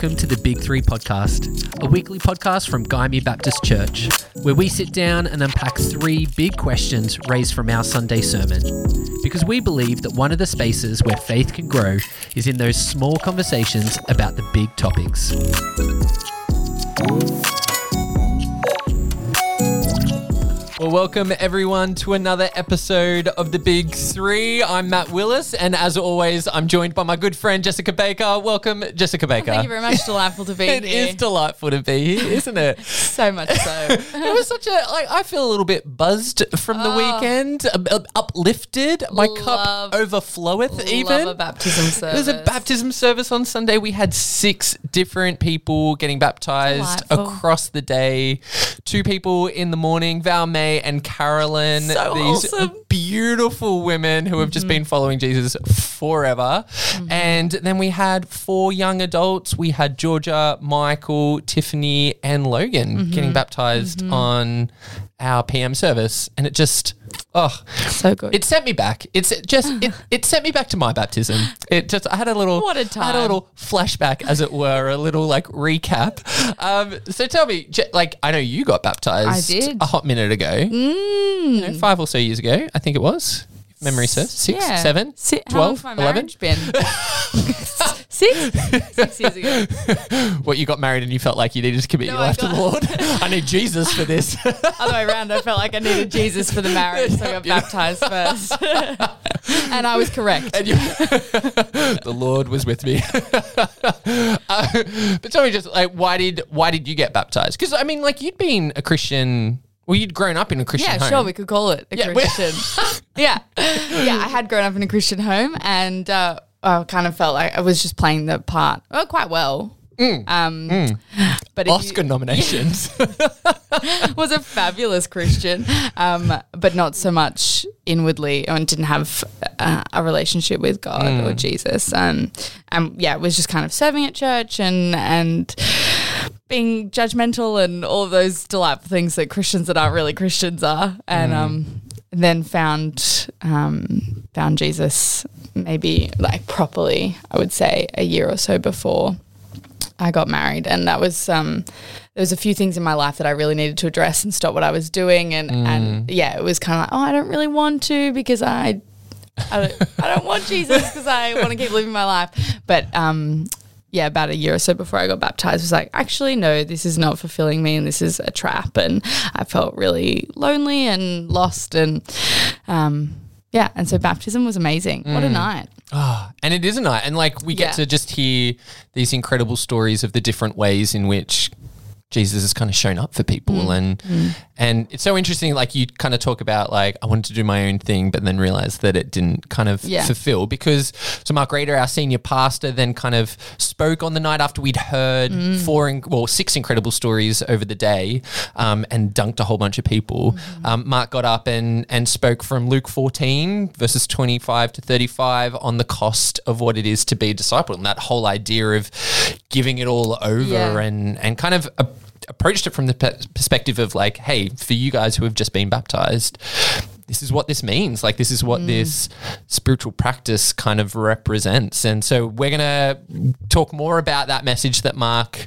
welcome to the Big Three Podcast, a weekly podcast from Gymea Baptist Church, where we sit down and unpack three big questions raised from our Sunday sermon. Because we believe that one of the spaces where faith can grow is in those small conversations about the big topics. Well, welcome everyone to another episode of The Big Three. I'm Matt Willis, and as always, I'm joined by my good friend Jessica Baker. Welcome, Jessica Baker. Thank you very much. Delightful to be It here. is delightful to be here, isn't it? so much so. it was such a like. I feel a little bit buzzed from the weekend, uh, uh, uplifted. My Love- cup overfloweth. even Love a baptism service. was a baptism service on Sunday. We had six different people getting baptized Delightful. across the day. Two people in the morning, Val May and Carolyn. So these awesome. beautiful women who have just mm-hmm. been following Jesus forever. Mm-hmm. And then we had four young adults. We had Georgia, Michael, Tiffany, and Logan mm-hmm. getting baptized on our PM service. And it just, oh, so good. it sent me back. It's just it, it sent me back to my baptism. It just I had a little What a I had a little flashback, as it were, a little like recap. Um, so tell me, like I know you got baptized. I did. a hot minute ago, you know, five or so years ago. I think it was. Memory serves six, Yeah. seven, Si- how 12, long's my 11? marriage been? Six? Six years ago. What you got married and you felt like you needed to commit No, your I life to the got- Lord. I need Jesus for this. Other way around, I felt like I needed Jesus for the marriage, so I got baptized first. and I was correct. and you, the Lord was with me. uh, but tell me, just like, why did why did you get baptized? Because I mean, like, you'd been a Christian. Well, you'd grown up in a Christian Yeah, home. sure, we could call it a Yeah, we- Christian. yeah. Yeah, I had grown up in a Christian home and uh, I kind of felt like I was just playing the part well, quite well. Um, But if you- Oscar nominations. was a fabulous Christian, um, but not so much inwardly and didn't have uh, a relationship with God or Jesus. Um, and yeah, was just kind of serving at church and and being judgmental and all of those delightful things that Christians that aren't really Christians are. And um, then found um, found Jesus maybe like properly, I would say, a year or so before. I got married, and that was um, there was a few things in my life that I really needed to address and stop what I was doing, and and yeah, it was kind of like, oh, I don't really want to because I. I don't, I don't want Jesus because I want to keep living my life. But um, yeah, about a year or so before I got baptized, was like, actually, no, this is not fulfilling me, and this is a trap. And I felt really lonely and lost, and um, yeah, and so baptism was amazing. What a night! Ah, and it is a night. And like, we get Yeah. to just hear these incredible stories of the different ways in which Jesus has kind of shown up for people. Mm. And and it's so interesting. Like, you kind of talk about, like, I wanted to do my own thing, but then realized that it didn't kind of Yeah. fulfill because so Mark Rader, our senior pastor, then kind of spoke on the night after we'd heard Mm. four, in, well, six incredible stories over the day um, and dunked a whole bunch of people. Mm-hmm. Um, Mark got up and, and spoke from Luke 14, verses 25 to 35, on the cost of what it is to be a disciple and that whole idea of giving it all over Yeah. and, and kind of. A, approached it from the perspective of like hey for you guys who have just been baptized this is what this means. Like, this is what mm. this spiritual practice kind of represents. And so, we're going to talk more about that message that Mark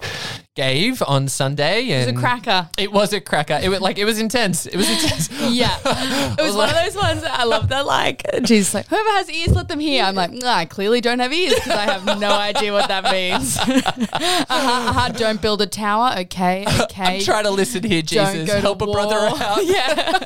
gave on Sunday. It was a cracker. It was a cracker. It was like, it was intense. It was intense. Yeah. It was one of those ones that I love that like Jesus like whoever has ears let them hear. I'm like, "Nah, I clearly don't have ears because I have no idea what that means. uh-huh, uh-huh, don't build a tower. Okay, okay. I'm trying to listen here, Don't Jesus. Help a brother war. out. yeah.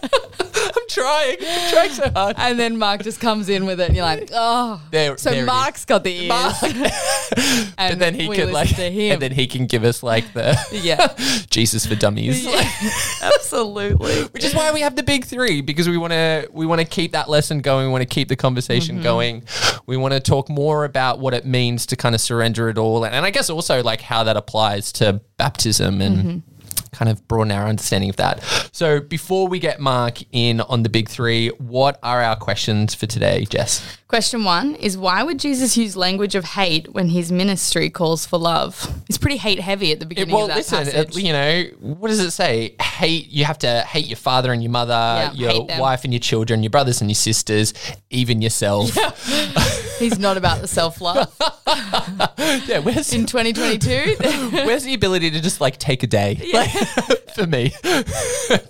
I'm trying. I'm trying so hard. And then Mark just comes in with it and you're like, oh. There- so there. Mark's got the ears. Mark. and But then he could like, and then he can give us like the yeah. Jesus for dummies. Absolutely. which is why we have the big three because we want to we want to keep that lesson going we want to keep the conversation mm-hmm. going we want to talk more about what it means to kind of surrender it all and, and i guess also like how that applies to baptism and mm-hmm. Kind of broaden our understanding of that so before we get mark in on the big three what are our questions for today jess Question one is why would Jesus use language of hate when his ministry calls for love? It's pretty hate heavy at the It- beginning well, of that listen, it, you know, what does it say? Hate, you have to hate your father and your mother, your wife and your children, your brothers and your sisters, even yourself. he He's not about the self love yeah, where's in 2022. where's the ability to just like take a day? Like, for me,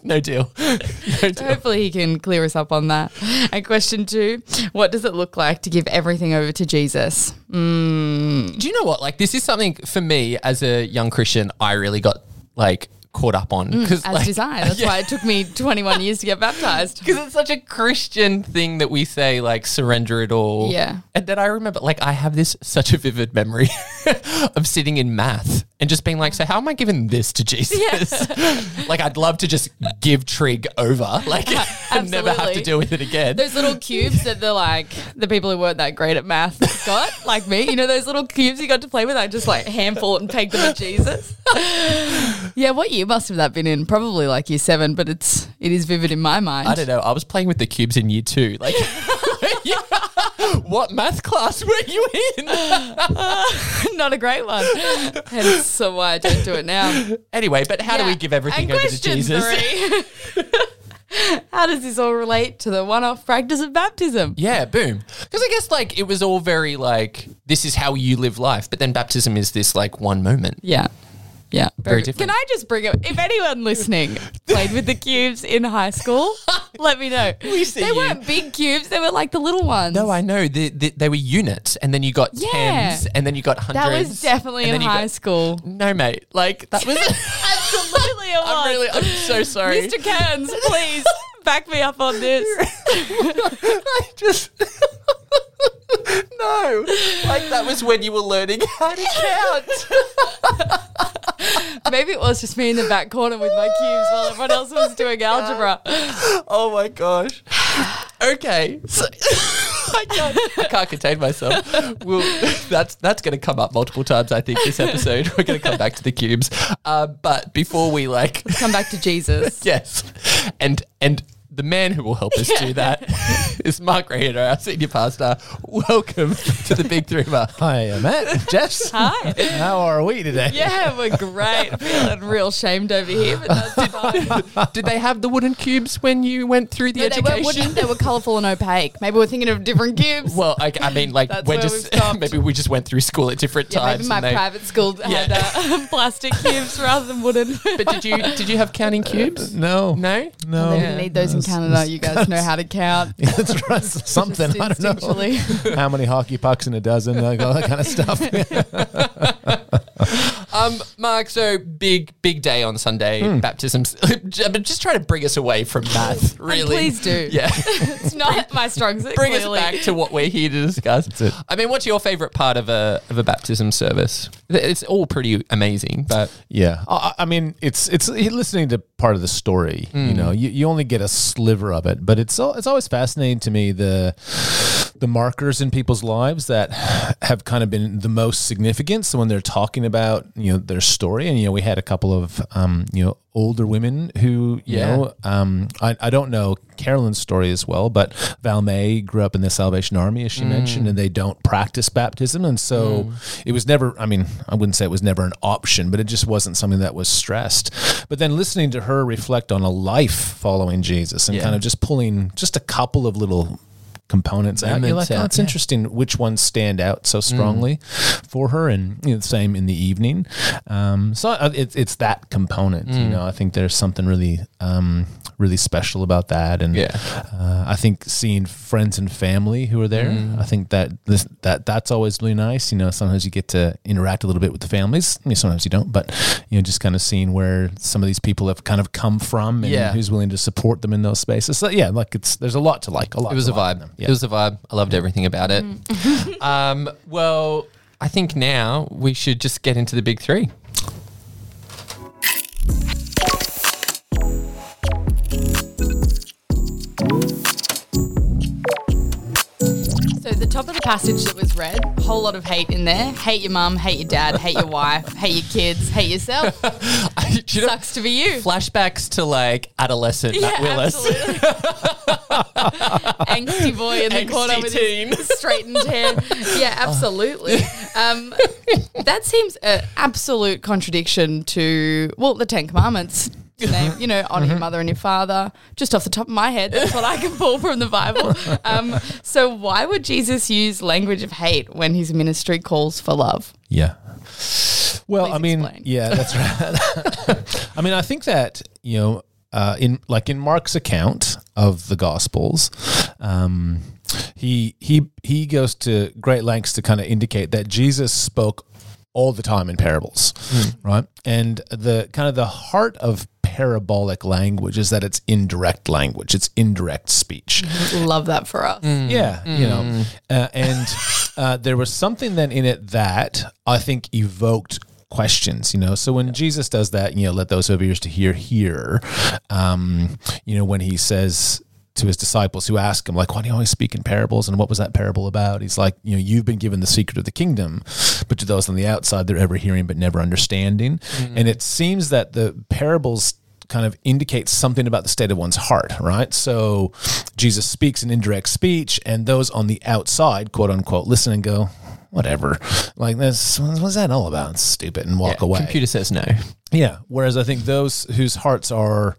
no deal. No deal. Hopefully, he can clear us up on that. And question two What does it look like to give everything over to Jesus? Mm, Do you know what? Like, this is something for me as a young Christian. I really got like caught up on because Mm, as design. That's why it took me 21 years to get baptized. because it's such a Christian thing that we say, like surrender it all. Yeah. And then I remember, like, I have this such a vivid memory of sitting in math and just being like, so how am I giving this to Jesus? like, I'd love to just give trig over, like, and never have to deal with it again. Those little cubes that the like the people who weren't that great at math got, like me, you know, those little cubes you got to play with. I just like handful and pegged them at Jesus. yeah, what year must have that been in? Probably like year seven, but it's it is vivid in my mind. I don't know. I was playing with the cubes in year two. Like, what math class were you in? Not a great one. Hence so why I don't do it now. anyway, but how do Yeah. we give everything And over to question Jesus? three. How does this all relate to the one-off practice of baptism? Yeah, boom. Because I guess like it was all very like this is how you live life, but then baptism is this like one moment. Yeah. Yeah. Very different. Can I just bring up if anyone listening played with the cubes in high school, let me know. We see they you. weren't big cubes, they were like the little ones. No, I know. The, the, they were units, and then you got Yeah. tens, and then you got hundreds. that was definitely and in then you high got- school. No, mate. Like that was. Absolutely it was. I'm really. I'm so sorry. Mr. Cairns, please back me up on this. I just. No, like that was when you were learning how to count. Maybe it was just me in the back corner with my cubes while everyone else was doing algebra. oh my gosh. Okay. So, I, can't, I can't contain myself. We'll, that's that's going to come up multiple times. I think this episode we're going to come back to the cubes. Uh, but before we like, Come back to Jesus. yes, and and the man who will help us do that is Mark Rader, our senior pastor. Welcome to the Big Three, Mark. Hi, I'm Matt. Jess. Hi. How are we today? Yeah, we're great. Feeling real shamed over here, but that's fine. Did they have the wooden cubes when you went through the No, they education? were wooden. They were colourful and opaque. Maybe we're thinking of different cubes. Well, I, I mean, like That's we're where just we've stopped. maybe we just went through school at different yeah, times. maybe my and they- private school had Yeah. uh, plastic cubes rather than wooden. But did you did you have counting cubes? No. No. No. they didn't need those in Canada. You guys know how to count. That's right. Something. I don't know. How many hockey pucks in a dozen? Like all that kind of stuff. Um, Mark. So big big day on Sunday. Hmm. Baptisms. but just try to bring us away from math. Really. please do. Yeah. It's not my strong suit. bring clearly. us back to what we're here to discuss. it. I mean, what's your favorite part of a of a baptism service? It's all pretty amazing, but Yeah, I, I mean, it's it's listening to part of the story. You know, you, you only get a sliver of it, but it's al- it's always fascinating to me the the markers in people's lives that have kind of been the most significant. So when they're talking about you know their story, and you know we had a couple of um, you know older women who you Yeah. know um, I, I don't know Carolyn's story as well, but Val May grew up in the Salvation Army, as she mentioned, and they don't practice baptism. And so it was never, I mean, I wouldn't say it was never an option, but it just wasn't something that was stressed. But then listening to her reflect on a life following Jesus and Yeah. kind of just pulling just a couple of little components out. You're like, oh, it's yeah. interesting which ones stand out so strongly for her, and you know, the same in the evening. Um, so it's it's that component. You know, I think there's something really um, really special about that, and Yeah. uh, I think seeing friends and family who are there, I think that this, that that's always really nice. You know, sometimes you get to interact a little bit with the families. I mean, sometimes you don't, but you know, just kind of seeing where some of these people have kind of come from and Yeah. who's willing to support them in those spaces. So yeah, like it's there's a lot to like. A lot. It was a vibe. them. Yeah. It was a vibe. I loved everything about it. um, well, I think now we should just get into the big three. The top of the passage that was read, a whole lot of hate in there. Hate your mum, hate your dad, hate your wife, hate your kids, hate yourself. You know- Sucks to be you. flashbacks to like adolescent Matt Willis. absolutely. Angsty boy in the Angsty corner with teen. his straightened hair. Yeah, absolutely. Um, that seems an absolute contradiction to well, the Ten Commandments name, you know, honor Mm-hmm. your mother and your father. Just off the top of my head, that's what I can pull from the Bible. Um, so why would Jesus use language of hate when his ministry calls for love? Yeah. Well, Please I mean, explain. yeah, that's right. I mean, I think that you know, uh, in like in Mark's account of the Gospels, um, he he he goes to great lengths to kind of indicate that Jesus spoke all the time in parables, right? And the kind of the heart of parabolic language is that it's indirect language, it's indirect speech. Love that for us. Yeah, you know, uh, and uh, there was something then in it that I think evoked questions. You know, so when Jesus does that, you know, let those who have ears to hear hear. Um, you know, when he says to his disciples who ask him like why do you always speak in parables? And what was that parable about? He's like you know you've been given the secret of the kingdom but to those on the outside they're ever hearing but never understanding. And it seems that the parables kind of indicates something about the state of one's heart, right? So Jesus speaks in indirect speech, and those on the outside, quote unquote, listen and go, whatever. Like this, what's that all about? It's stupid, and walk Yeah, away. Computer says no. Yeah. Whereas I think those whose hearts are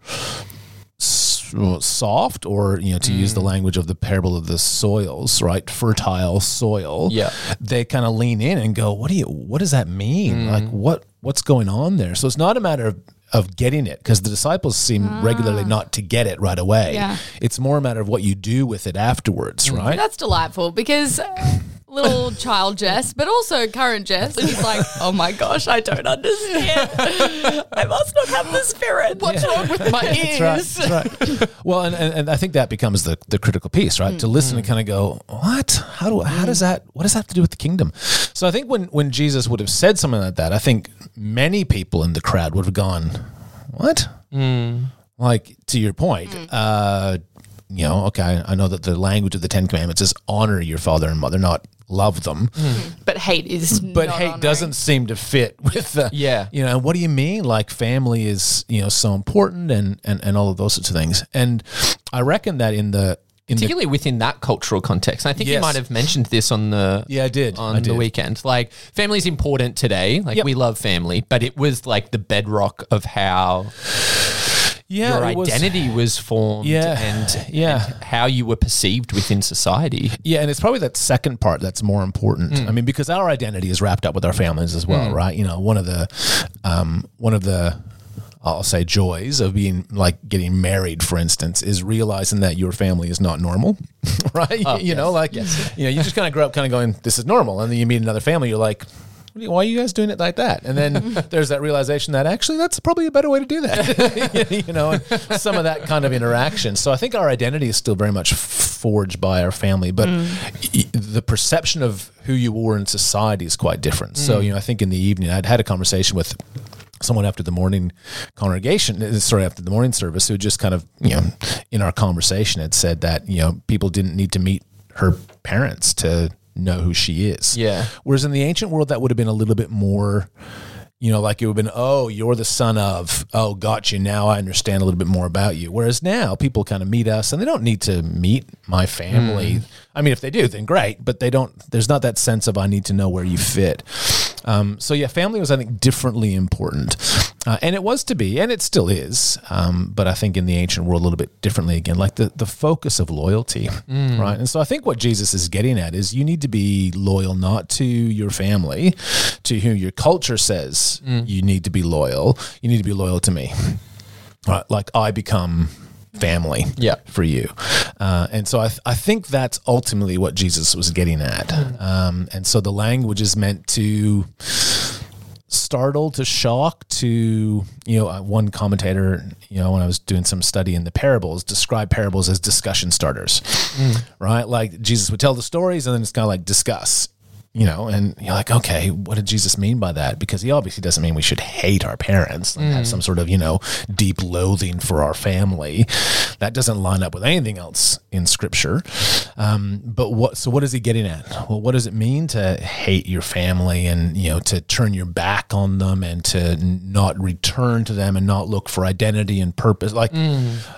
soft, or you know, to use the Mm. language of the parable of the soils, right? Fertile soil. Yeah. They kind of lean in and go, "What do you? What does that mean? Mm. Like what? What's going on there?" So it's not a matter of of getting it because the disciples seem ah. regularly not to get it right away. Yeah. It's more a matter of what you do with it afterwards, right? That's delightful because little child Jess, but also current Jess, and is like, oh my gosh, I don't understand. I must not have the spirit. What's wrong with my ears? That's right. That's right. well, and, and, and I think that becomes the, the critical piece, right? To listen and mm-hmm. kind of go, what? How do how does mm. that what does that have to do with the kingdom? So I think when when Jesus would have said something like that, I think many people in the crowd would have gone, what? Mm. Like to your point, mm. uh, you know, okay, I know that the language of the Ten Commandments is honor your father and mother, not love them. Mm-hmm. But hate is But not hate honoring. doesn't seem to fit with the Yeah. You know, and what do you mean? Like family is you know so important and and and all of those sorts of things. And I reckon that in the in the Particularly within that cultural context. And I think you might have mentioned this on the yeah, I did on I the weekend. Like family is important today. Like Yep. we love family, but it was like the bedrock of how Yeah, your it was- identity was formed Yeah, and, yeah. and how you were perceived within society. Yeah, and it's probably that second part that's more important. I mean, because our identity is wrapped up with our families as well, right? You know, one of the um, one of the I'll say joys of being like getting married, for instance, is realizing that your family is not normal, right? you know, like you know, you just kind of grow up kind of going, "This is normal," and then you meet another family, you're like. "What do you- Why are you guys doing it like that? And then there's that realization that actually that's probably a better way to do that, you know, some of that kind of interaction. So I think our identity is still very much forged by our family, but y- the perception of who you were in society is quite different. So, you know, I think in the evening I'd had a conversation with someone after the morning congregation, uh, sorry, after the morning service, who just kind of, you know, in our conversation had said that, you know, people didn't need to meet her parents to know who she is. Yeah. Whereas in the ancient world, that would have been a little bit more, you know, like it would have been, oh, you're the son of, oh, got you. Now I understand a little bit more about you. Whereas now people kind of meet us and they don't need to meet my family. I mean, if they do, then great, but they don't, there's not that sense of I need to know where you fit. Um, so yeah, family was, I think, differently important. Uh, and it was to be, and it still is. Um, but I think in the ancient world, a little bit differently again, like the, the focus of loyalty, right? And so I think what Jesus is getting at is you need to be loyal not to your family, to who your culture says you need to be loyal. You need to be loyal to me. Right? Like I become family Yeah. for you. Uh, and so I, th- I think that's ultimately what Jesus was getting at. Um, and so the language is meant to startle, to shock, to, you know, uh, one commentator, you know, when I was doing some study in the parables, describe parables as discussion starters, right? Like Jesus would tell the stories and then it's kind of like discuss. You know, and you're like, okay, what did Jesus mean by that? Because he obviously doesn't mean we should hate our parents and have some sort of, you know, deep loathing for our family. That doesn't line up with anything else in Scripture. Um, but what? So what is he getting at? Well, what does it mean to hate your family and you know to turn your back on them and to not return to them and not look for identity and purpose? Like,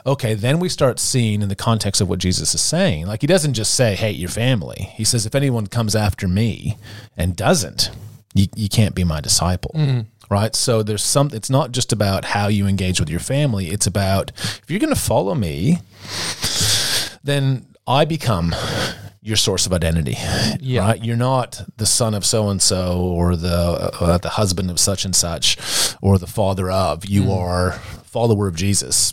okay, then we start seeing in the context of what Jesus is saying. Like, he doesn't just say hate your family. He says if anyone comes after me and doesn't, you, you can't be my disciple. right? So there's some. It's not just about how you engage with your family. It's about if you're going to follow me, then I become your source of identity. Yeah. Right? You're not the son of so and so or the uh, the husband of such and such or the father of. You Mm. are follower of Jesus.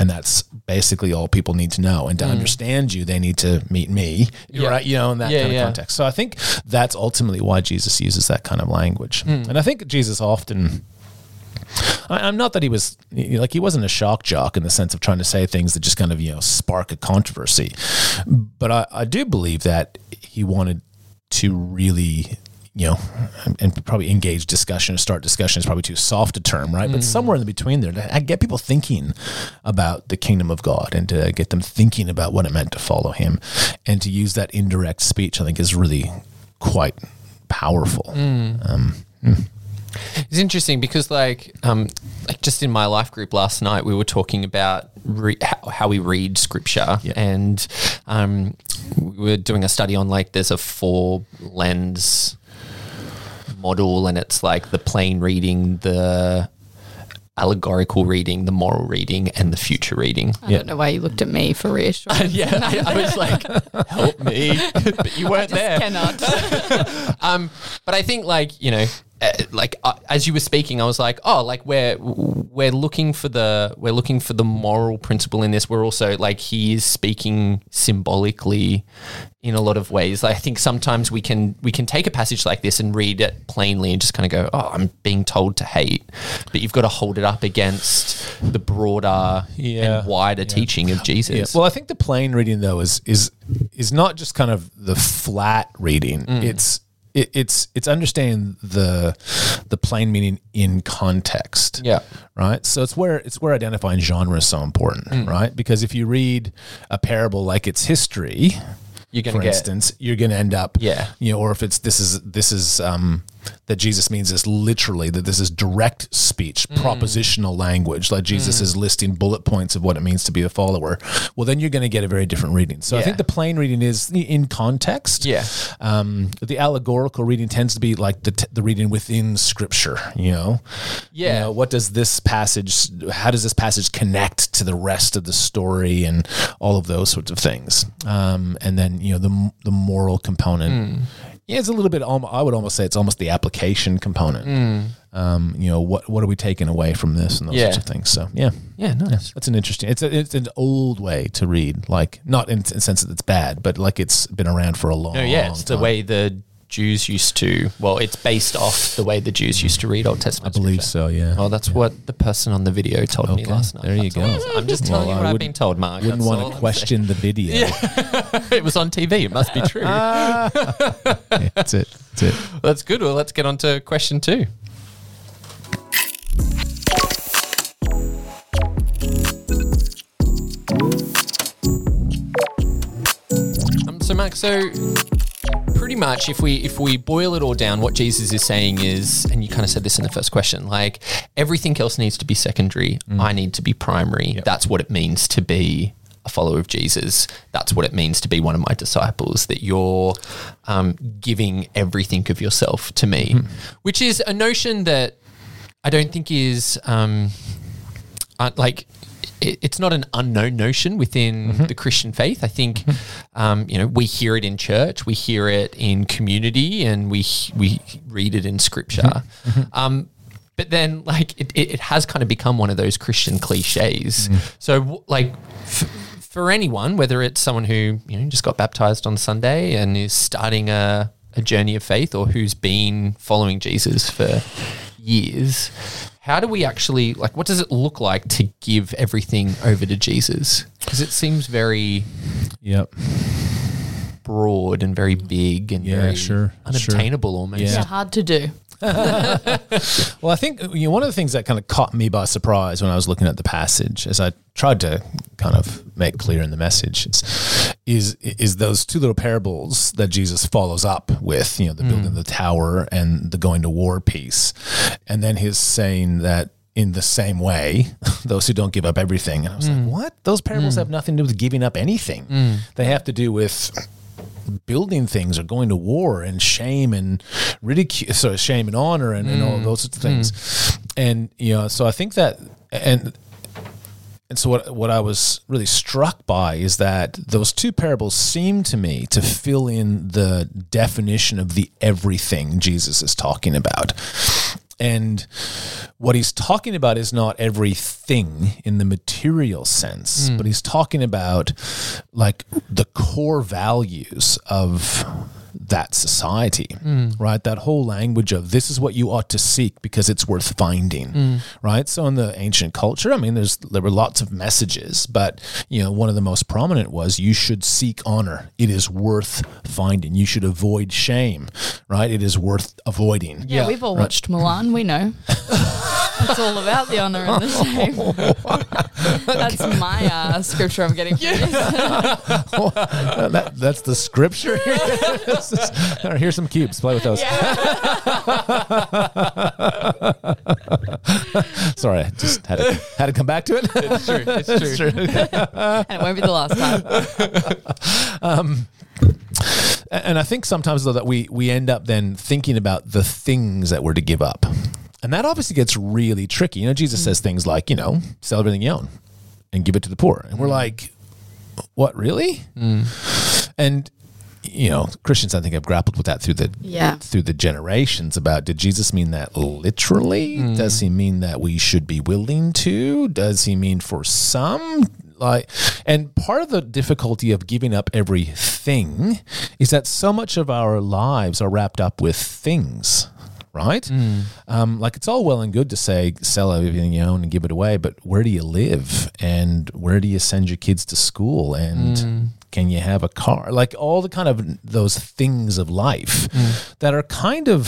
And that's basically all people need to know. And to understand you, they need to meet me, Mm. Yeah. right? You know, in that Yeah, kind of yeah. context. So I think that's ultimately why Jesus uses that kind of language. Mm. And I think Jesus often I, I'm not that he was like he wasn't a shock jock in the sense of trying to say things that just kind of you know spark a controversy, but I, I do believe that he wanted to really you know and- probably engage discussion or start discussion is probably too soft a term right? But somewhere in the between there to get people thinking about the kingdom of god and to get them thinking about what it meant to follow him. And to use that indirect speech i think is really quite powerful. Um, It's interesting because, like, um, like just in my life group last night, we were talking about re- how, how we read scripture, Yeah. and um, we were doing a study on like there's a four lens model, and it's like the plain reading, the allegorical reading, the moral reading, and the future reading. I don't know why you looked at me for reassurance. yeah, I, I was like, help me, but you weren't there. Cannot. Um, but I think like you know, uh, like uh, as you were speaking, I was like, oh, like we're we're looking for the we're looking for the moral principle in this. We're also like he is speaking symbolically in a lot of ways. I think sometimes we can we can take a passage like this and read it plainly and just kind of go, oh, I'm being told to hate, but you've got to hold it up against the broader Yeah. and wider teaching of Jesus. Yeah. Well, I think the plain reading though is is is not just kind of the flat reading. It's it, it's it's understanding the the plain meaning in context. Yeah. Right. So it's where it's where identifying genre is so important, right? Because if you read a parable like it's history, You're gonna for get- instance, you're going to end up, Yeah. you know, or if it's this is this is um, that Jesus means this literally that this is direct speech, Mm. propositional language, like Jesus is listing bullet points of what it means to be a follower. Well, then you're going to get a very different reading. So I think the plain reading is in context. Yeah. Um, the allegorical reading tends to be like the, t- the reading within Scripture. You know. Yeah. You know, what does this passage? How does this passage connect to the rest of the story and all of those sorts of things? Um, and then you know the the moral component. Hmm. Yeah, it's a little bit. I would almost say it's almost the application component. Um, you know, what what are we taking away from this and those. Yeah. sorts of things. So yeah, yeah, nice. that's an interesting. It's a, it's an old way to read, like not in the sense that it's bad, but like it's been around for a long. No, yeah, it's the way the Jews used to. Well, it's based off the way the Jews used to read Old Testament. I believe scripture. so. Yeah. Well, that's what the person on the video told me last night. there you That's go. I'm just telling Well, you what I've been told, Mark. Wouldn't That's want to question the video. it was on TV. It must be true. Yeah, that's it. That's it. Well, That's good. Well, let's get on to question two. Um, so, Mark, so pretty much if we if we boil it all down, what Jesus is saying is, and you kind of said this in the first question, like everything else needs to be secondary. I need to be primary. That's what it means to be a follower of Jesus. That's what it means to be one of my disciples. That you're um, giving everything of yourself to me, which is a notion that I don't think is um, uh, like it, it's not an unknown notion within mm-hmm. the Christian faith. I think mm-hmm. um, you know we hear it in church, we hear it in community, and we we read it in scripture. Mm-hmm. Um, but then, like it, it, it has kind of become one of those Christian cliches. So, like. F- for anyone, whether it's someone who you know just got baptized on Sunday and is starting a, a journey of faith, or who's been following Jesus for years, how do we actually like? What does it look like to give everything over to Jesus? Because it seems very Yep. broad and very big and Yeah, very sure, unobtainable almost. Yeah. Yeah, hard to do. Well, I think you know, one of the things that kind of caught me by surprise when I was looking at the passage, as I tried to kind of make clear in the message, is is, is those two little parables that Jesus follows up with, you know, the building of mm. the tower and the going to war piece, and then his saying that in the same way, those who don't give up everything. And I was like, mm. what? Those parables mm. have nothing to do with giving up anything. They have to do with building things or going to war and shame and ridicule, so shame and honor and, and all mm. those sorts of things. Mm. And you know, so I think that and and so what what I was really struck by is that those two parables seem to me to fill in the definition of the everything Jesus is talking about. And what he's talking about is not everything in the material sense, hmm. but he's talking about like the core values of that society, right? That whole language of this is what you ought to seek because it's worth finding, mm. right? So in the ancient culture, I mean, there's there were lots of messages, but you know, one of the most prominent was you should seek honor. It is worth finding. You should avoid shame, right? It is worth avoiding. Yeah, we've all watched Mulan. We know. It's all about the honor and the shame. That's my uh, scripture I'm getting from this. Uh, that, that's the scripture. All right, Here's some cubes. Play with those. Sorry, I just had to, had to come back to it. It's true. It's true. And it won't be the last time. and I think sometimes though that we we end up then thinking about the things that we're to give up, and that obviously gets really tricky. You know, Jesus says things like, you know, sell everything you own and give it to the poor, and we're mm. like, what really? Mm. And you know, Christians I think have grappled with that through the Yeah. through the generations about did Jesus mean that literally? Mm. Does he mean that we should be willing to? Does he mean for some? Like, and part of the difficulty of giving up everything is that so much of our lives are wrapped up with things. Right? Hmm. Um, like it's all well and good to say sell everything you own and give it away, but where do you live and where do you send your kids to school and hmm. can you have a car? Like all the kind of those things of life hmm. that are kind of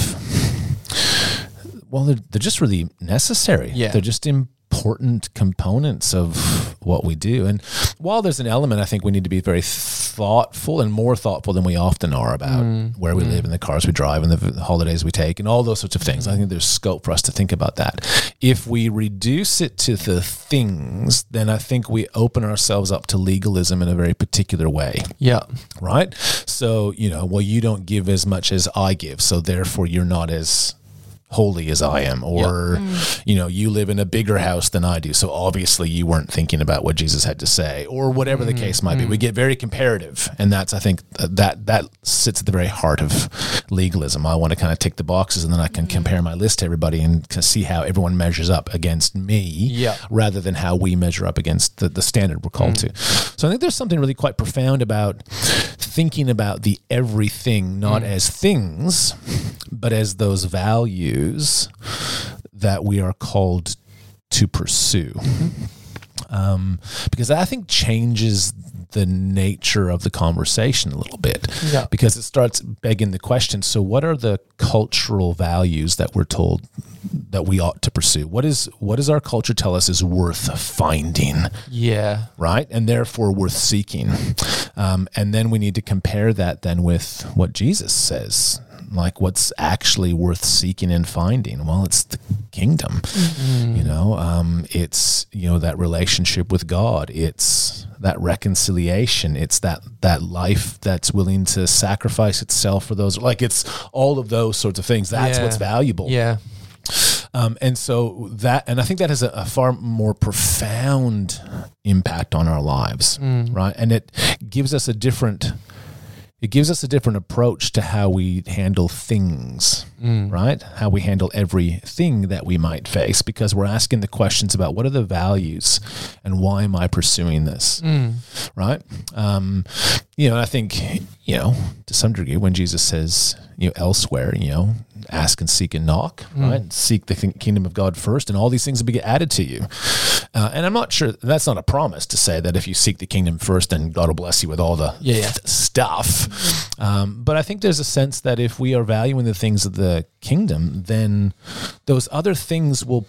well, they're, they're just really necessary. Yeah. They're just important components of what we do. And while there's an element, I think we need to be very thoughtful and more thoughtful than we often are about mm. where we mm. live and the cars we drive and the holidays we take and all those sorts of things. I think there's scope for us to think about that. If we reduce it to the things, then I think we open ourselves up to legalism in a very particular way Yeah. right? So, you know, well, you don't give as much as I give, so therefore you're not as holy as I am, or, mm. you know, you live in a bigger house than I do, so obviously you weren't thinking about what Jesus had to say, or whatever the mm-hmm. case might be. Mm. We get very comparative, and that's, I think, uh, that that sits at the very heart of legalism. I want to kind of tick the boxes, and then I can mm. compare my list to everybody and can see how everyone measures up against me, Yeah. rather than how we measure up against the, the standard we're called to. So I think there's something really quite profound about thinking about the everything not as things, but as those values that we are called to pursue. Um, because I think changes the nature of the conversation a little bit. Yeah. Because it starts begging the question so, what are the cultural values that we're told that we ought to pursue? What is what does our culture tell us is worth finding? Yeah. right? And therefore worth seeking. Um, and then we need to compare that then with what Jesus says. Like what's actually worth seeking and finding? Well, it's the kingdom. You know, um, it's you know that relationship with God. It's that reconciliation. It's that that life that's willing to sacrifice itself for those. Like it's all of those sorts of things. That's Yeah. what's valuable. Yeah. Um, and so that, and I think that has a, a far more profound impact on our lives, right? And it gives us a different, it gives us a different approach to how we handle things, right? How we handle everything that we might face, because we're asking the questions about what are the values and why am I pursuing this, right? Um, you know, I think, you know, to some degree, when Jesus says, you know, elsewhere, you know, ask and seek and knock, right? Seek the kingdom of God first, and all these things will be added to you. Uh, and I'm not sure that's not a promise to say that if you seek the kingdom first, then God will bless you with all the Yeah, yeah. stuff. Um, but I think there's a sense that if we are valuing the things of the kingdom, then those other things will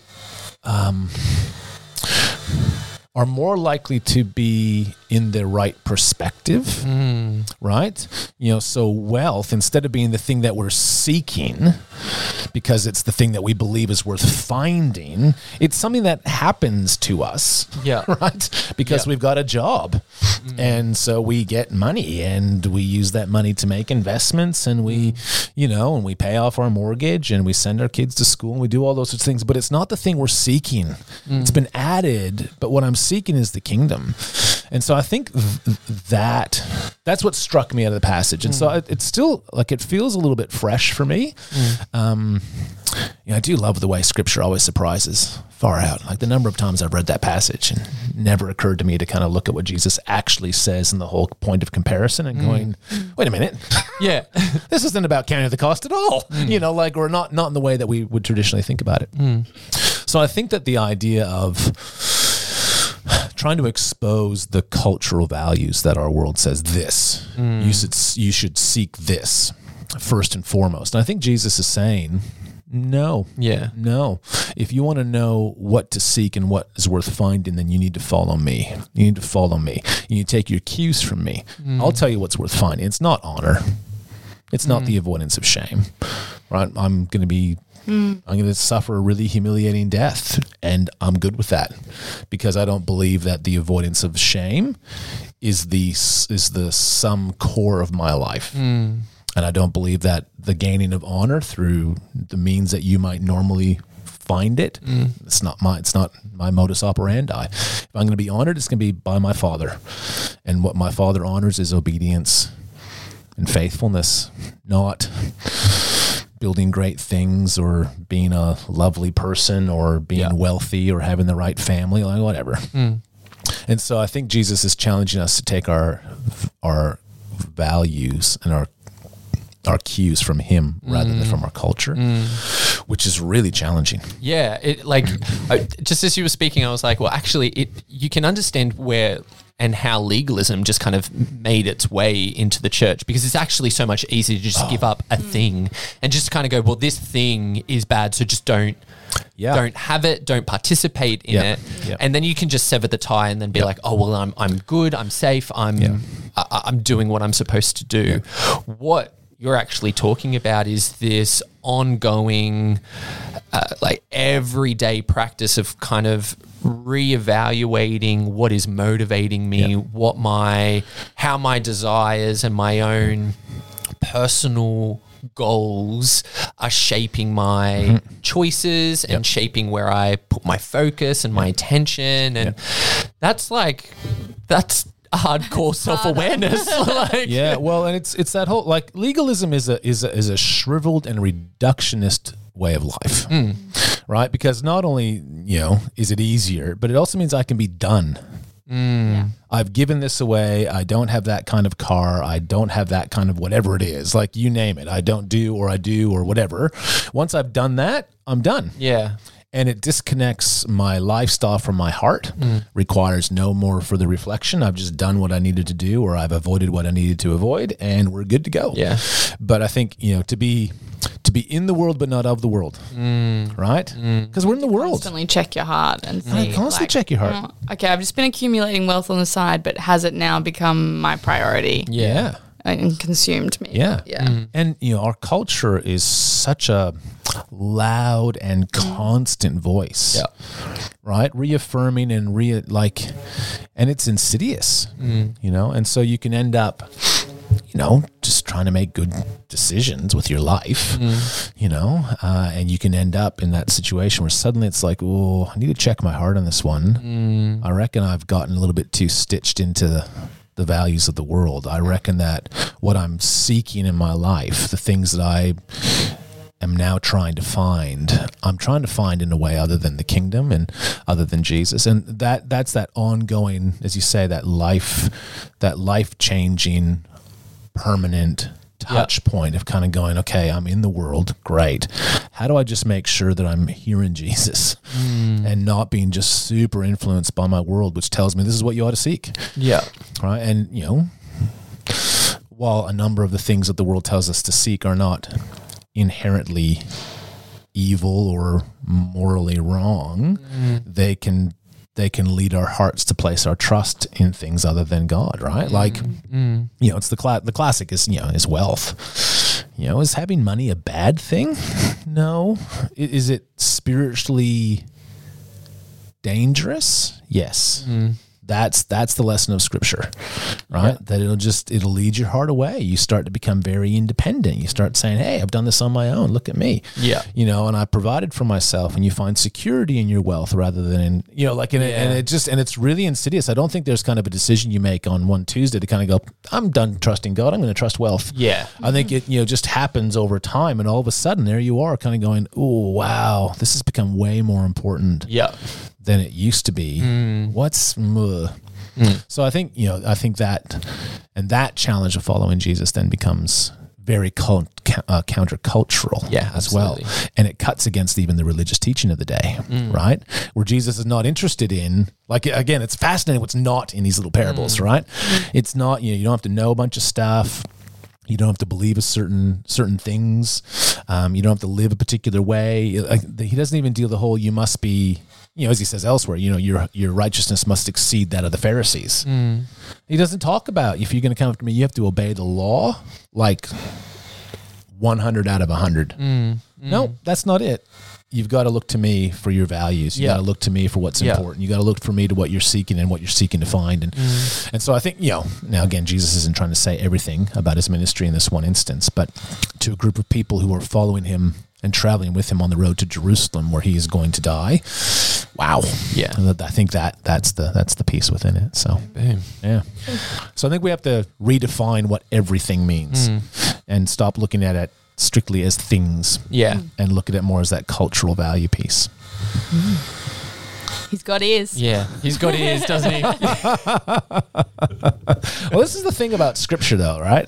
are more likely to be in the right perspective, mm. right? You know, so wealth, instead of being the thing that we're seeking, because it's the thing that we believe is worth finding, it's something that happens to us, Yeah. right? Because Yeah. we've got a job mm-hmm. And so we get money and we use that money to make investments and we, mm-hmm. you know, and we pay off our mortgage and we send our kids to school and we do all those sorts of things. But it's not the thing we're seeking. It's mm. been added, but what I'm seeking is the kingdom. And so I think th- that that's what struck me out of the passage. And so mm. it, it's still like it feels a little bit fresh for me. Mm. Um, you know, I do love the way scripture always surprises far out. Like the number of times I've read that passage and never occurred to me to kind of look at what Jesus actually says and the whole point of comparison and mm. going, wait a minute, Yeah. this isn't about counting the cost at all. You know, like or not not in the way that we would traditionally think about it. So I think that the idea of trying to expose the cultural values that our world says this hmm. you should you should seek this first and foremost. And I think Jesus is saying no. Yeah. No. If you want to know what to seek and what is worth finding, then you need to follow me. You need to follow me. You need to take your cues from me. Hmm. I'll tell you what's worth finding. It's not honor. It's not hmm. the avoidance of shame. Right? I'm going to be I'm going to suffer a really humiliating death and I'm good with that because I don't believe that the avoidance of shame is the is the sum core of my life. Hmm. And I don't believe that the gaining of honor through the means that you might normally find it, hmm. it's not my it's not my modus operandi. If I'm going to be honored, it's going to be by my father. And what my father honors is obedience and faithfulness, not building great things or being a lovely person or being Yeah. wealthy or having the right family, like whatever. Mm. And so I think Jesus is challenging us to take our our values and our our cues from him rather than mm. from our culture, mm. which is really challenging. Yeah, it like I, just as you were speaking, I was like, well, actually, it you can understand where and how legalism just kind of made its way into the church because it's actually so much easier to just give up a thing and just kind of go, well, this thing is bad, so just don't. Yeah. Don't have it. Don't participate in Yeah. it, Yeah. and then you can just sever the tie and then be like, "Oh well, I'm I'm good. I'm safe. I'm. I, I'm doing what I'm supposed to do." What you're actually talking about is this ongoing, uh, like everyday practice of kind of reevaluating what is motivating me, what my, how my desires and my own personal goals are shaping my mm-hmm. choices and shaping where I put my focus and my attention. And that's like, that's hardcore self awareness. like, yeah, well, and it's it's that whole like legalism is a is a, is a shriveled and reductionist way of life, hmm. right? Because not only you know is it easier, but it also means I can be done. Hmm. Yeah. I've given this away. I don't have that kind of car. I don't have that kind of whatever it is. Like you name it. I don't do or I do or whatever. Once I've done that, I'm done. Yeah. and it disconnects my lifestyle from my heart hmm. requires no more further reflection i've just done what i needed to do or i've avoided what i needed to avoid and we're good to go Yeah. but i think you know to be to be in the world but not of the world mm. right mm. because we're in the world Constantly check your heart and see. Right, constantly check your heart. "Oh, okay, I've just been accumulating wealth on the side, but has it now become my priority yeah and consumed me? Yeah. Yeah. And you know, our culture is such a loud and constant voice. Yeah. Right? Reaffirming and re like and it's insidious. You know, and so you can end up you know, just trying to make good decisions with your life, you know, uh, and you can end up in that situation where suddenly it's like, oh, I need to check my heart on this one. I reckon I've gotten a little bit too stitched into the, the values of the world. I reckon that what I'm seeking in my life, the things that I am now trying to find, I'm trying to find in a way other than the kingdom and other than Jesus. And that that's that ongoing, as you say, that life, that life changing, permanent touch point of kind of going, okay, I'm in the world, great. How do I just make sure that I'm hearing Jesus hmm. and not being just super influenced by my world, which tells me this is what you ought to seek, Yeah. right? And you know, while a number of the things that the world tells us to seek are not inherently evil or morally wrong, hmm. they can they can lead our hearts to place our trust in things other than God, right? Mm. Like mm. you know, it's the cla- the classic is you know is wealth. You know, is having money a bad thing? No. Is it spiritually dangerous? Yes. Mm. That's that's the lesson of scripture right? That it'll just it'll lead your heart away. You start to become very independent. You start saying hey i've done this on my own. Look at me. Yeah. you know and i provided for myself and you find security in your wealth rather than in you know like in it, and it just and it's really insidious. I don't think there's kind of a decision you make on one tuesday to kind of go i'm done trusting god. I'm going to trust wealth. Yeah. I think mm-hmm. it you know just happens over time, and all of a sudden there you are, kind of going, "Oh wow, this has become way more important. Yeah. Than it used to be." Mm. What's muh? so? I think you know, I think that, and that challenge of following Jesus then becomes very cult, uh, countercultural Yeah, as well, and it cuts against even the religious teaching of the day, Mm. right? Where Jesus is not interested in, like again, it's fascinating what's not in these little parables, Mm. right? It's not you know you don't have to know a bunch of stuff. You don't have to believe a certain certain things. Um, you don't have to live a particular way. Like, he doesn't even deal the whole. You must be, you know, as he says elsewhere. You know, your your righteousness must exceed that of the Pharisees. Mm. He doesn't talk about if you're going to come after me, you have to obey the law, like 100 out of 100. Mm, mm. No, that's not it. You've got to look to me for your values. You Yeah. got to look to me for what's Yeah. important. You got to look for me to what you're seeking and what you're seeking to find. And and so I think you know now again Jesus isn't trying to say everything about his ministry in this one instance, but to a group of people who are following him and traveling with him on the road to Jerusalem where he is going to die. Wow. Yeah. I think that that's the that's the piece within it. So Boom. yeah. So I think we have to redefine what everything means mm. and stop looking at it strictly as things Yeah. and look at it more as that cultural value piece. He's got ears. Yeah. He's got ears, doesn't he? well, this is the thing about scripture, though, right?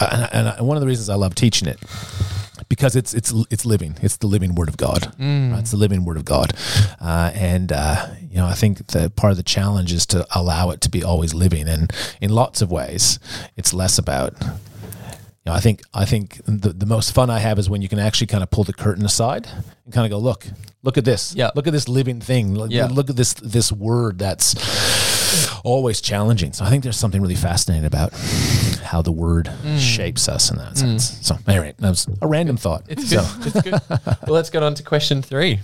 And, and, and one of the reasons I love teaching it because it's it's it's living. It's the living word of God. Right? It's the living word of God, uh, and uh, you know I think that part of the challenge is to allow it to be always living, and in lots of ways, it's less about. You know, I think I think the, the most fun I have is when you can actually kind of pull the curtain aside and kind of go, look, look at this, Yeah. look at this living thing, look, Yeah. look at this this word that's always challenging. So I think there's something really fascinating about how the word mm. shapes us in that mm. sense. So anyway, that was a random thought. It's so good. It's good. Well, let's get on to question three.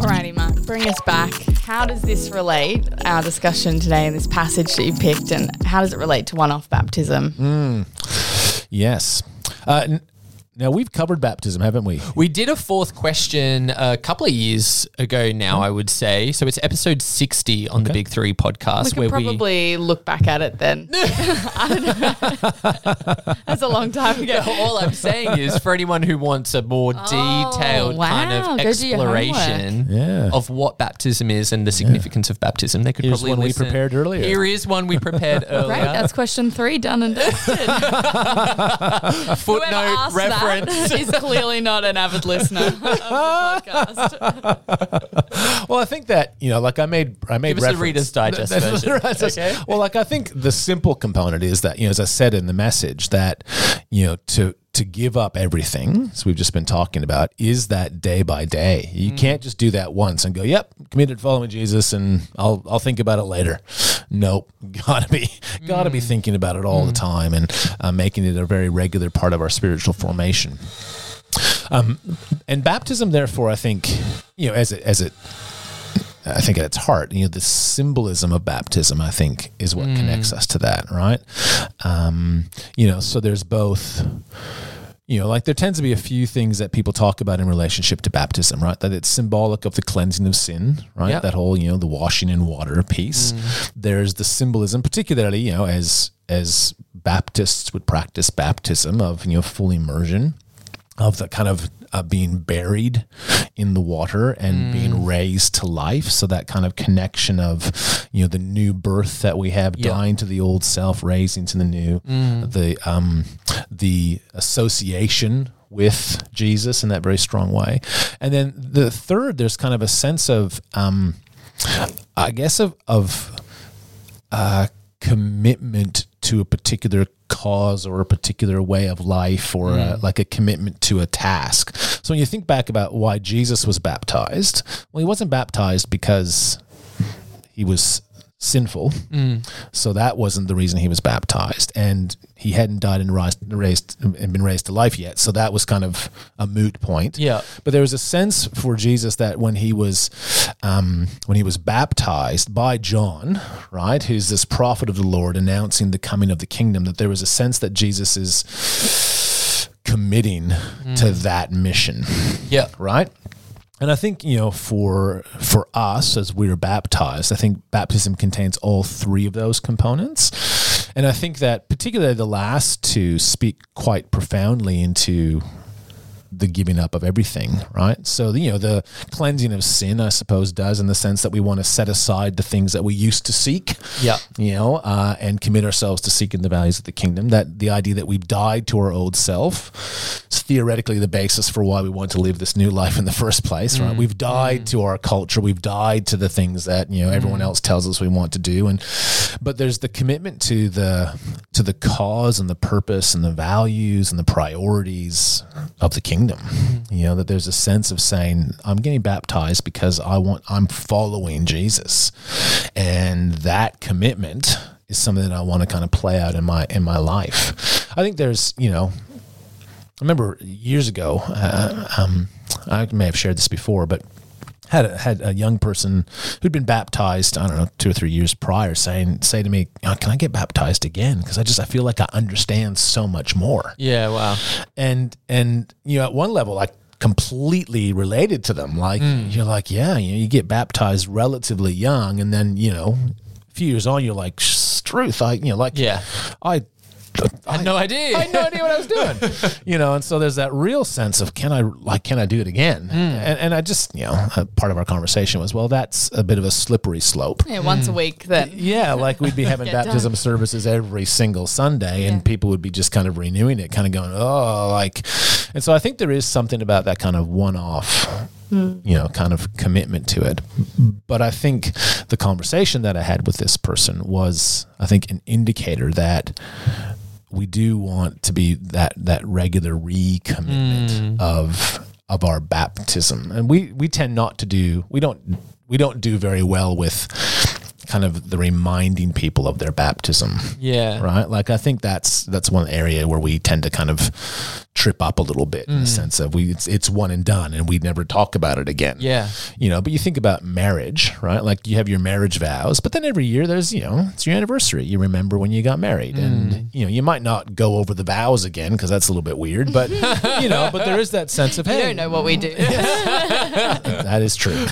Alrighty, Mark, bring us back. How does this relate, our discussion today in this passage that you picked, and how does it relate to one off baptism? Hmm. yes. Uh, n- now we've covered baptism, haven't we? We did a fourth question a couple of years ago now, mm-hmm. I would say. So it's episode 60 on the Big Three podcast We where could probably look back at it then. I don't know. That's a long time ago. we. All I'm saying is for anyone who wants a more oh, detailed kind wow. of Go do your exploration Yeah. of what baptism is and the significance of baptism, they could Here's probably one we listen. prepared earlier. Here is one we prepared earlier. Great, that's question three done and dusted. Whoever Footnote asked reference. is clearly not an avid listener of the podcast. Well, I think that you know, like I made, I made Give us the reference- Reader's Digest version, okay? Well, like I think the simple component is that you know, as I said in the message, that you know, to to give up everything, as we've just been talking about, is that day by day. Mm. You can't just do that once and go, "Yep, committed to following Jesus," and I'll I'll think about it later. Nope, gotta be gotta Mm. be thinking about it all the time and uh, making it a very regular part of our spiritual formation. Um, and baptism, therefore, I think, you know, as it as it, I think at its heart, you know, the symbolism of baptism, I think, is what connects us to that, right? Um, you know, so there's both. You know, like there tends to be a few things that people talk about in relationship to baptism, right? That it's symbolic of the cleansing of sin, right? Yep. That whole, you know, the washing in water piece. Mm. There's the symbolism, particularly, you know, as as Baptists would practice baptism of, you know, full immersion of the kind of uh, being buried in the water and being raised to life. So that kind of connection of you know the new birth that we have, Yeah. dying to the old self, raising to the new, the um, the association with Jesus in that very strong way, and then the third, there's kind of a sense of um, I guess of of uh, commitment to a particular cause or a particular way of life or a, like a commitment to a task. So when you think back about why Jesus was baptized, well, he wasn't baptized because he was sinful. So that wasn't the reason he was baptized. And he hadn't died and raised, raised and been raised to life yet. So that was kind of a moot point. Yeah. But there was a sense for Jesus that when he was um, when he was baptized by John, right, who's this prophet of the Lord announcing the coming of the kingdom, that there was a sense that Jesus is committing to that mission Yeah. right? And I think you know for for us as we are baptized, I think baptism contains all three of those components, and I think that particularly the last two speak quite profoundly into the giving up of everything, right? So you know the cleansing of sin, I suppose, does in the sense that we want to set aside the things that we used to seek, Yeah. you know, uh, and commit ourselves to seeking the values of the kingdom. That the idea that we've died to our old self is theoretically the basis for why we want to live this new life in the first place, right? Mm. We've died mm. to our culture. We've died to the things that you know everyone mm. else tells us we want to do, and but there's the commitment to the to the cause and the purpose and the values and the priorities of the kingdom. You know that there's a sense of saying I'm getting baptized because I want I'm following Jesus, and that commitment is something that I want to kind of play out in my in my life. I think there's you know I remember years ago, uh, um, I may have shared this before, but had a, had a young person who'd been baptized, I don't know, two or three years prior, saying say to me, "Oh, "Can I get baptized again?" Because I just I feel like I understand so much more, Yeah. Wow. and and you know, at one level, I completely related to them. Like hmm. you're like, yeah, you know, you get baptized relatively young, and then you know, a few years on, you're like, "Struth," I you know, like Yeah. I. I had no idea. I had no idea what I was doing. you know, and so there's that real sense of can I like can I do it again? Hmm. And, and I just you know a part of our conversation was well that's a bit of a slippery slope. Yeah, once a hmm. week then. Yeah, like we'd be having Get done. baptism services every single Sunday, and people would be just kind of renewing it, kind of going, oh, like. And so I think there is something about that kind of one-off, hmm. you know, kind of commitment to it. But I think the conversation that I had with this person was, I think, an indicator that we do want to be that that regular recommitment mm. of of our baptism, and we we tend not to do we don't we don't do very well with kind of the reminding people of their baptism Yeah. right like i think that's that's one area where we tend to kind of trip up a little bit in the mm. sense of we it's, it's one and done and we never talk about it again Yeah. you know but you think about marriage right like you have your marriage vows but then every year there's you know it's your anniversary you remember when you got married and mm. you know you might not go over the vows again because that's a little bit weird but you know but there is that sense of You hey don't know what we do. that is true.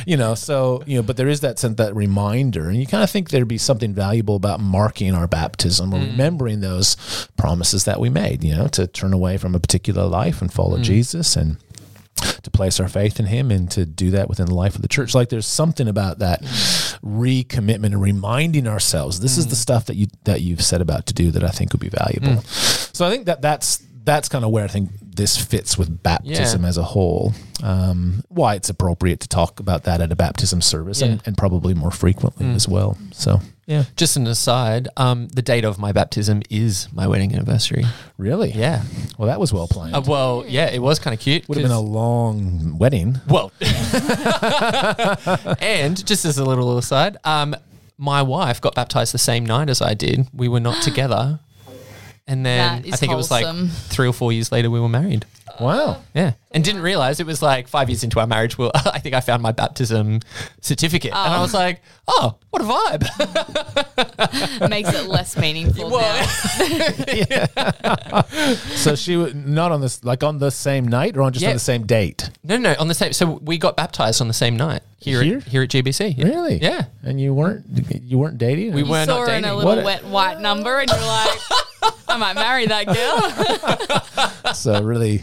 you know, so you know, but there is that sense, that reminder, and you kind of think there'd be something valuable about marking our baptism or hmm. remembering those promises that we made. You know, to turn away from a particular life and follow hmm. Jesus and to place our faith in him and to do that within the life of the church. Like there's something about that hmm. recommitment and reminding ourselves this is the stuff that you that you've set about to do that i think would be valuable. So i think that that's that's kind of where i think this fits with baptism Yeah. as a whole um, why it's appropriate to talk about that at a baptism service and, Yeah. and probably more frequently as well so yeah Just an aside, um, the date of my baptism is my wedding anniversary. really Yeah. well that was well planned Uh, well, yeah, it was kind of cute. would have been a long wedding well, and just as a little aside, um, my wife got baptized the same night as I did. We were not together, and then That is I think it was wholesome. like three or four years later we were married. wow Yeah, and didn't realize it was like five years into our marriage. Well, I think I found my baptism certificate, and I oh. was like, "Oh, what a vibe!" Makes it less meaningful now. So she was not on this, like on the same night or on just Yeah. on the same date? no, no, on the same. So we got baptized on the same night here Here? at, here at GBC. Yeah. Really? Yeah. And you weren't, you weren't dating? We You were saw not her in a little What a- wet white number and you're like, I might marry that girl. So really,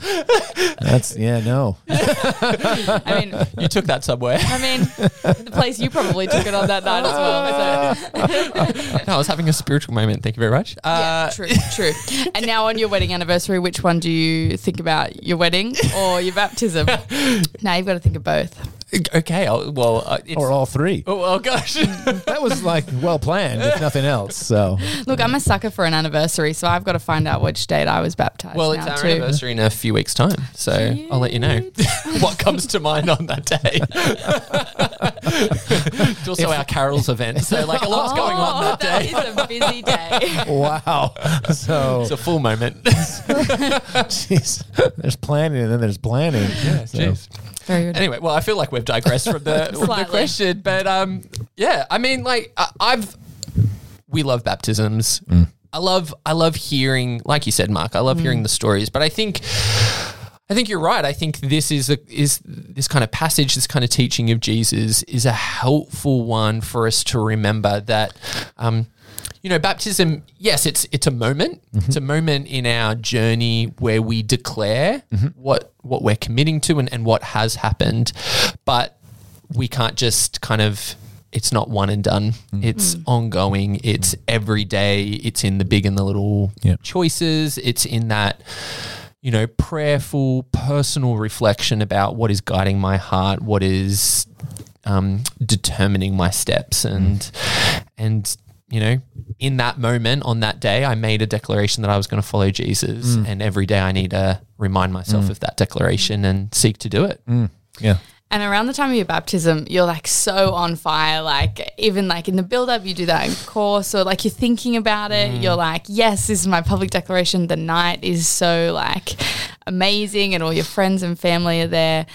that's yeah, no. I mean, You took that subway. I mean, the place you probably took it on that night as well. So, no, I was having a spiritual moment. Thank you very much. yeah, Uh, true, true. And now on your wedding anniversary, which one do you think about? Your wedding or your baptism? now you've got to think of both. Okay. I'll, well, uh, it's, Or all three. oh, well, gosh. That was like well planned, if nothing else. So Look, I'm a sucker for an anniversary, so I've got to find out which date I was baptized. well, it's now our too. anniversary in a few weeks' time, so I'll let you know what comes to mind on that day. It's also our carols event, so like a lot's going on that day. Oh, That is a busy day. wow. So, It's a full moment. jeez, there's planning and then there's planning. Yeah, Jeez. Very good. Anyway, well, I feel like we've digressed from the, from the question, but um, yeah, I mean, like I- I've we love baptisms. I love I love hearing, like you said, Mark. I love hearing the stories, but I think. I think you're right. I think this is a, is this kind of passage, this kind of teaching of Jesus, is a helpful one for us to remember that, um, you know, baptism. Yes, it's it's a moment. Mm-hmm. It's a moment in our journey where we declare mm-hmm. what what we're committing to and, and what has happened, but we can't just kind of. It's not one and done. Mm-hmm. It's ongoing. It's every day. It's in the big and the little choices. It's in that you know, prayerful, personal reflection about what is guiding my heart, what is um, determining my steps, and and you know, in that moment on that day, I made a declaration that I was going to follow Jesus, mm. and every day I need to remind myself mm. of that declaration and seek to do it. Mm. Yeah. And around the time of your baptism, you're like so on fire. Like even like in the build up, you do that in course, or like you're thinking about it. You're like, yes, this is my public declaration. The night is so like amazing, and all your friends and family are there,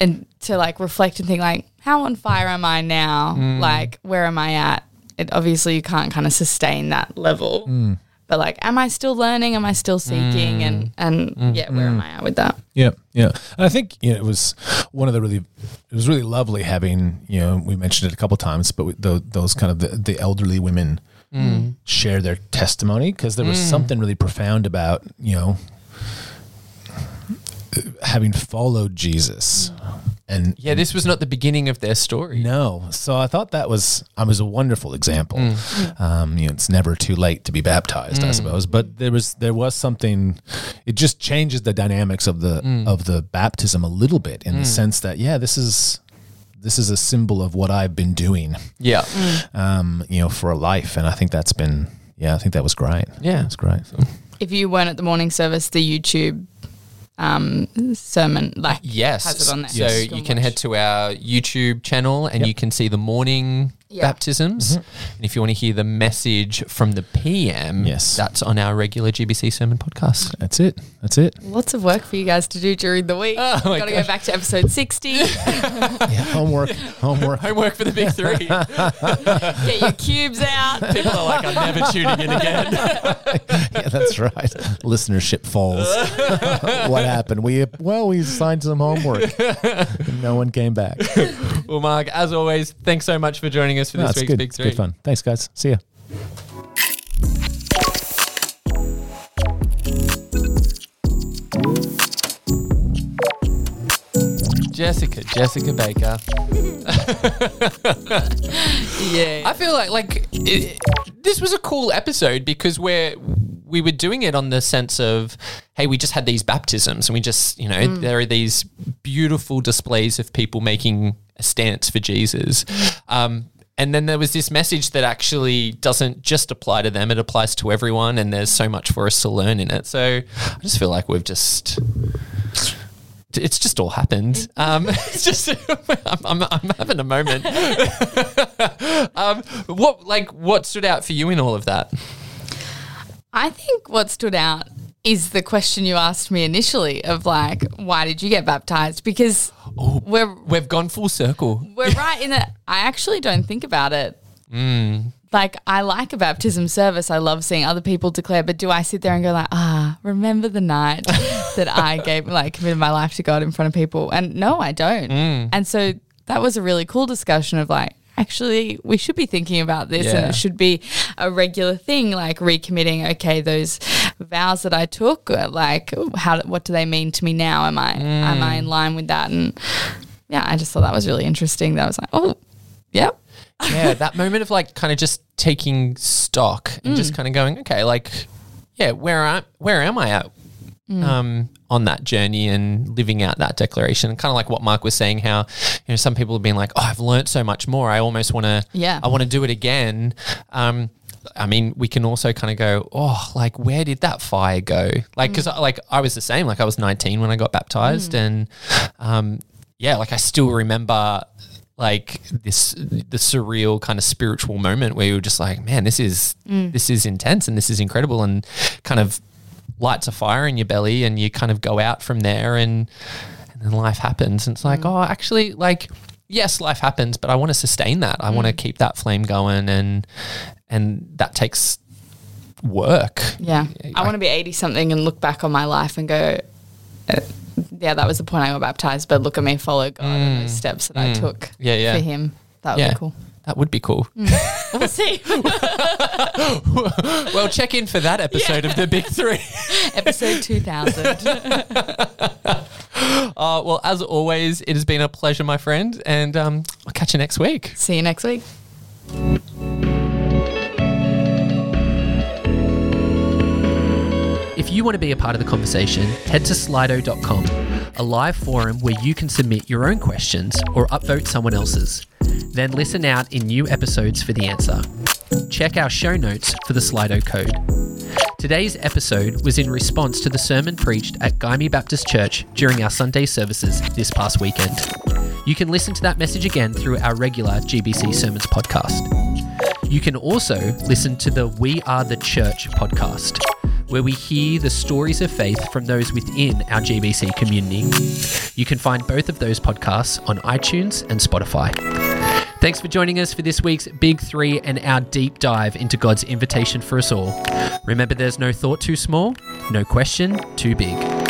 and to like reflect and think like, how on fire am I now? Like where am I at? It obviously you can't kind of sustain that level. Mm. But like, am I still learning? Am I still seeking? Mm. And and mm. yeah, where am I at with that? Yeah, yeah. And I think you know, it was one of the really, it was really lovely having you know we mentioned it a couple times, but we, those, those kind of the, the elderly women share their testimony because there was something really profound about you know having followed Jesus and Yeah, this was not the beginning of their story. no, so I thought that was I was a wonderful example. Mm. Um, you know, it's never too late to be baptized, I mm. suppose. But there was there was something. It just changes the dynamics of the mm. of the baptism a little bit in the sense that yeah, this is this is a symbol of what I've been doing. Yeah, Um, you know, for a life, and I think that's been yeah, I think that was great. Yeah. it's great. if you weren't at the morning service, the YouTube um, sermon like Yes. has it on there. So you can head to our YouTube channel and you can see the morning Yeah. baptisms. Mm-hmm. And if you want to hear the message from the PM, Yes. that's on our regular GBC sermon podcast. That's it. That's it. Lots of work for you guys to do during the week. Oh my Got to gosh. go back to episode 60. Yeah, homework. homework. Homework for the big three. Get your cubes out. People are like, I'm never tuning in again. yeah, that's right. Listenership falls. what happened? We well, we assigned some homework. no one came back. well, Mark, as always, thanks so much for joining us for No, this week's good. big three. good fun. Thanks, guys. See ya. Jessica, Jessica Baker. Yeah. I feel like like it, this was a cool episode because we're we were doing it on the sense of hey we just had these baptisms and we just you know there are these beautiful displays of people making a stance for Jesus. Um, and then there was this message that actually doesn't just apply to them; it applies to everyone, and there's so much for us to learn in it. So I just feel like we've just it's just all happened. Um, it's just I'm, I'm, I'm having a moment. um, what like what stood out for you in all of that? I think what stood out is the question you asked me initially of like, why did you get baptized? Because Oh. we're We've gone full circle. we're right in that I actually don't think about it. Mm. Like I like a baptism service. I love seeing other people declare, but do I sit there and go like, ah, remember the night that I gave like committed my life to God in front of people? And no, I don't. Mm. And so that was a really cool discussion of like, actually we should be thinking about this and it should be a regular thing like recommitting okay those vows that i took uh, like how what do they mean to me now am i am i in Mm. line with that and yeah i just thought that was really interesting that I was like oh yep Yeah, that moment of like kind of just taking stock and just kind of going, okay, like, yeah, where am where am I at um, on that journey and living out that declaration? Kind of like what Mark was saying, how you know some people have been like, oh, I've learned so much more. I almost want to, Yeah. I want to do it again. Um, I mean, we can also kind of go, oh, like where did that fire go? Like, because mm. like I was the same. Like I was 19 when I got baptized, mm. and um, yeah, like I still remember like this the surreal kind of spiritual moment where you're just like, man, this is mm. this is intense and this is incredible and kind of lights a fire in your belly and you kind of go out from there and and then life happens and it's like, oh, actually like yes, life happens, but I want to sustain that. I want to keep that flame going and and that takes work. Yeah. I I- want to be 80 something and look back on my life and go, uh, yeah, that was the point I got baptized, but look at me follow God and those steps that I took Mm. Yeah, yeah. for Him. That would Yeah. be cool. That would be cool. We'll see. well, check in for that episode of the Big Three. Episode 2000. Uh, well, as always, it has been a pleasure, my friend, and um, I'll catch you next week. see you next week. If you want to be a part of the conversation, head to slido.com, a live forum where you can submit your own questions or upvote someone else's. Then listen out in new episodes for the answer. Check our show notes for the Slido code. Today's episode was in response to the sermon preached at Gymea Baptist Church during our Sunday services this past weekend. You can listen to that message again through our regular GBC Sermons podcast. You can also listen to the We Are the Church podcast, where we hear the stories of faith from those within our GBC community. You can find both of those podcasts on iTunes and Spotify. Thanks for joining us for this week's Big Three and our deep dive into God's invitation for us all. Remember, there's no thought too small, no question too big.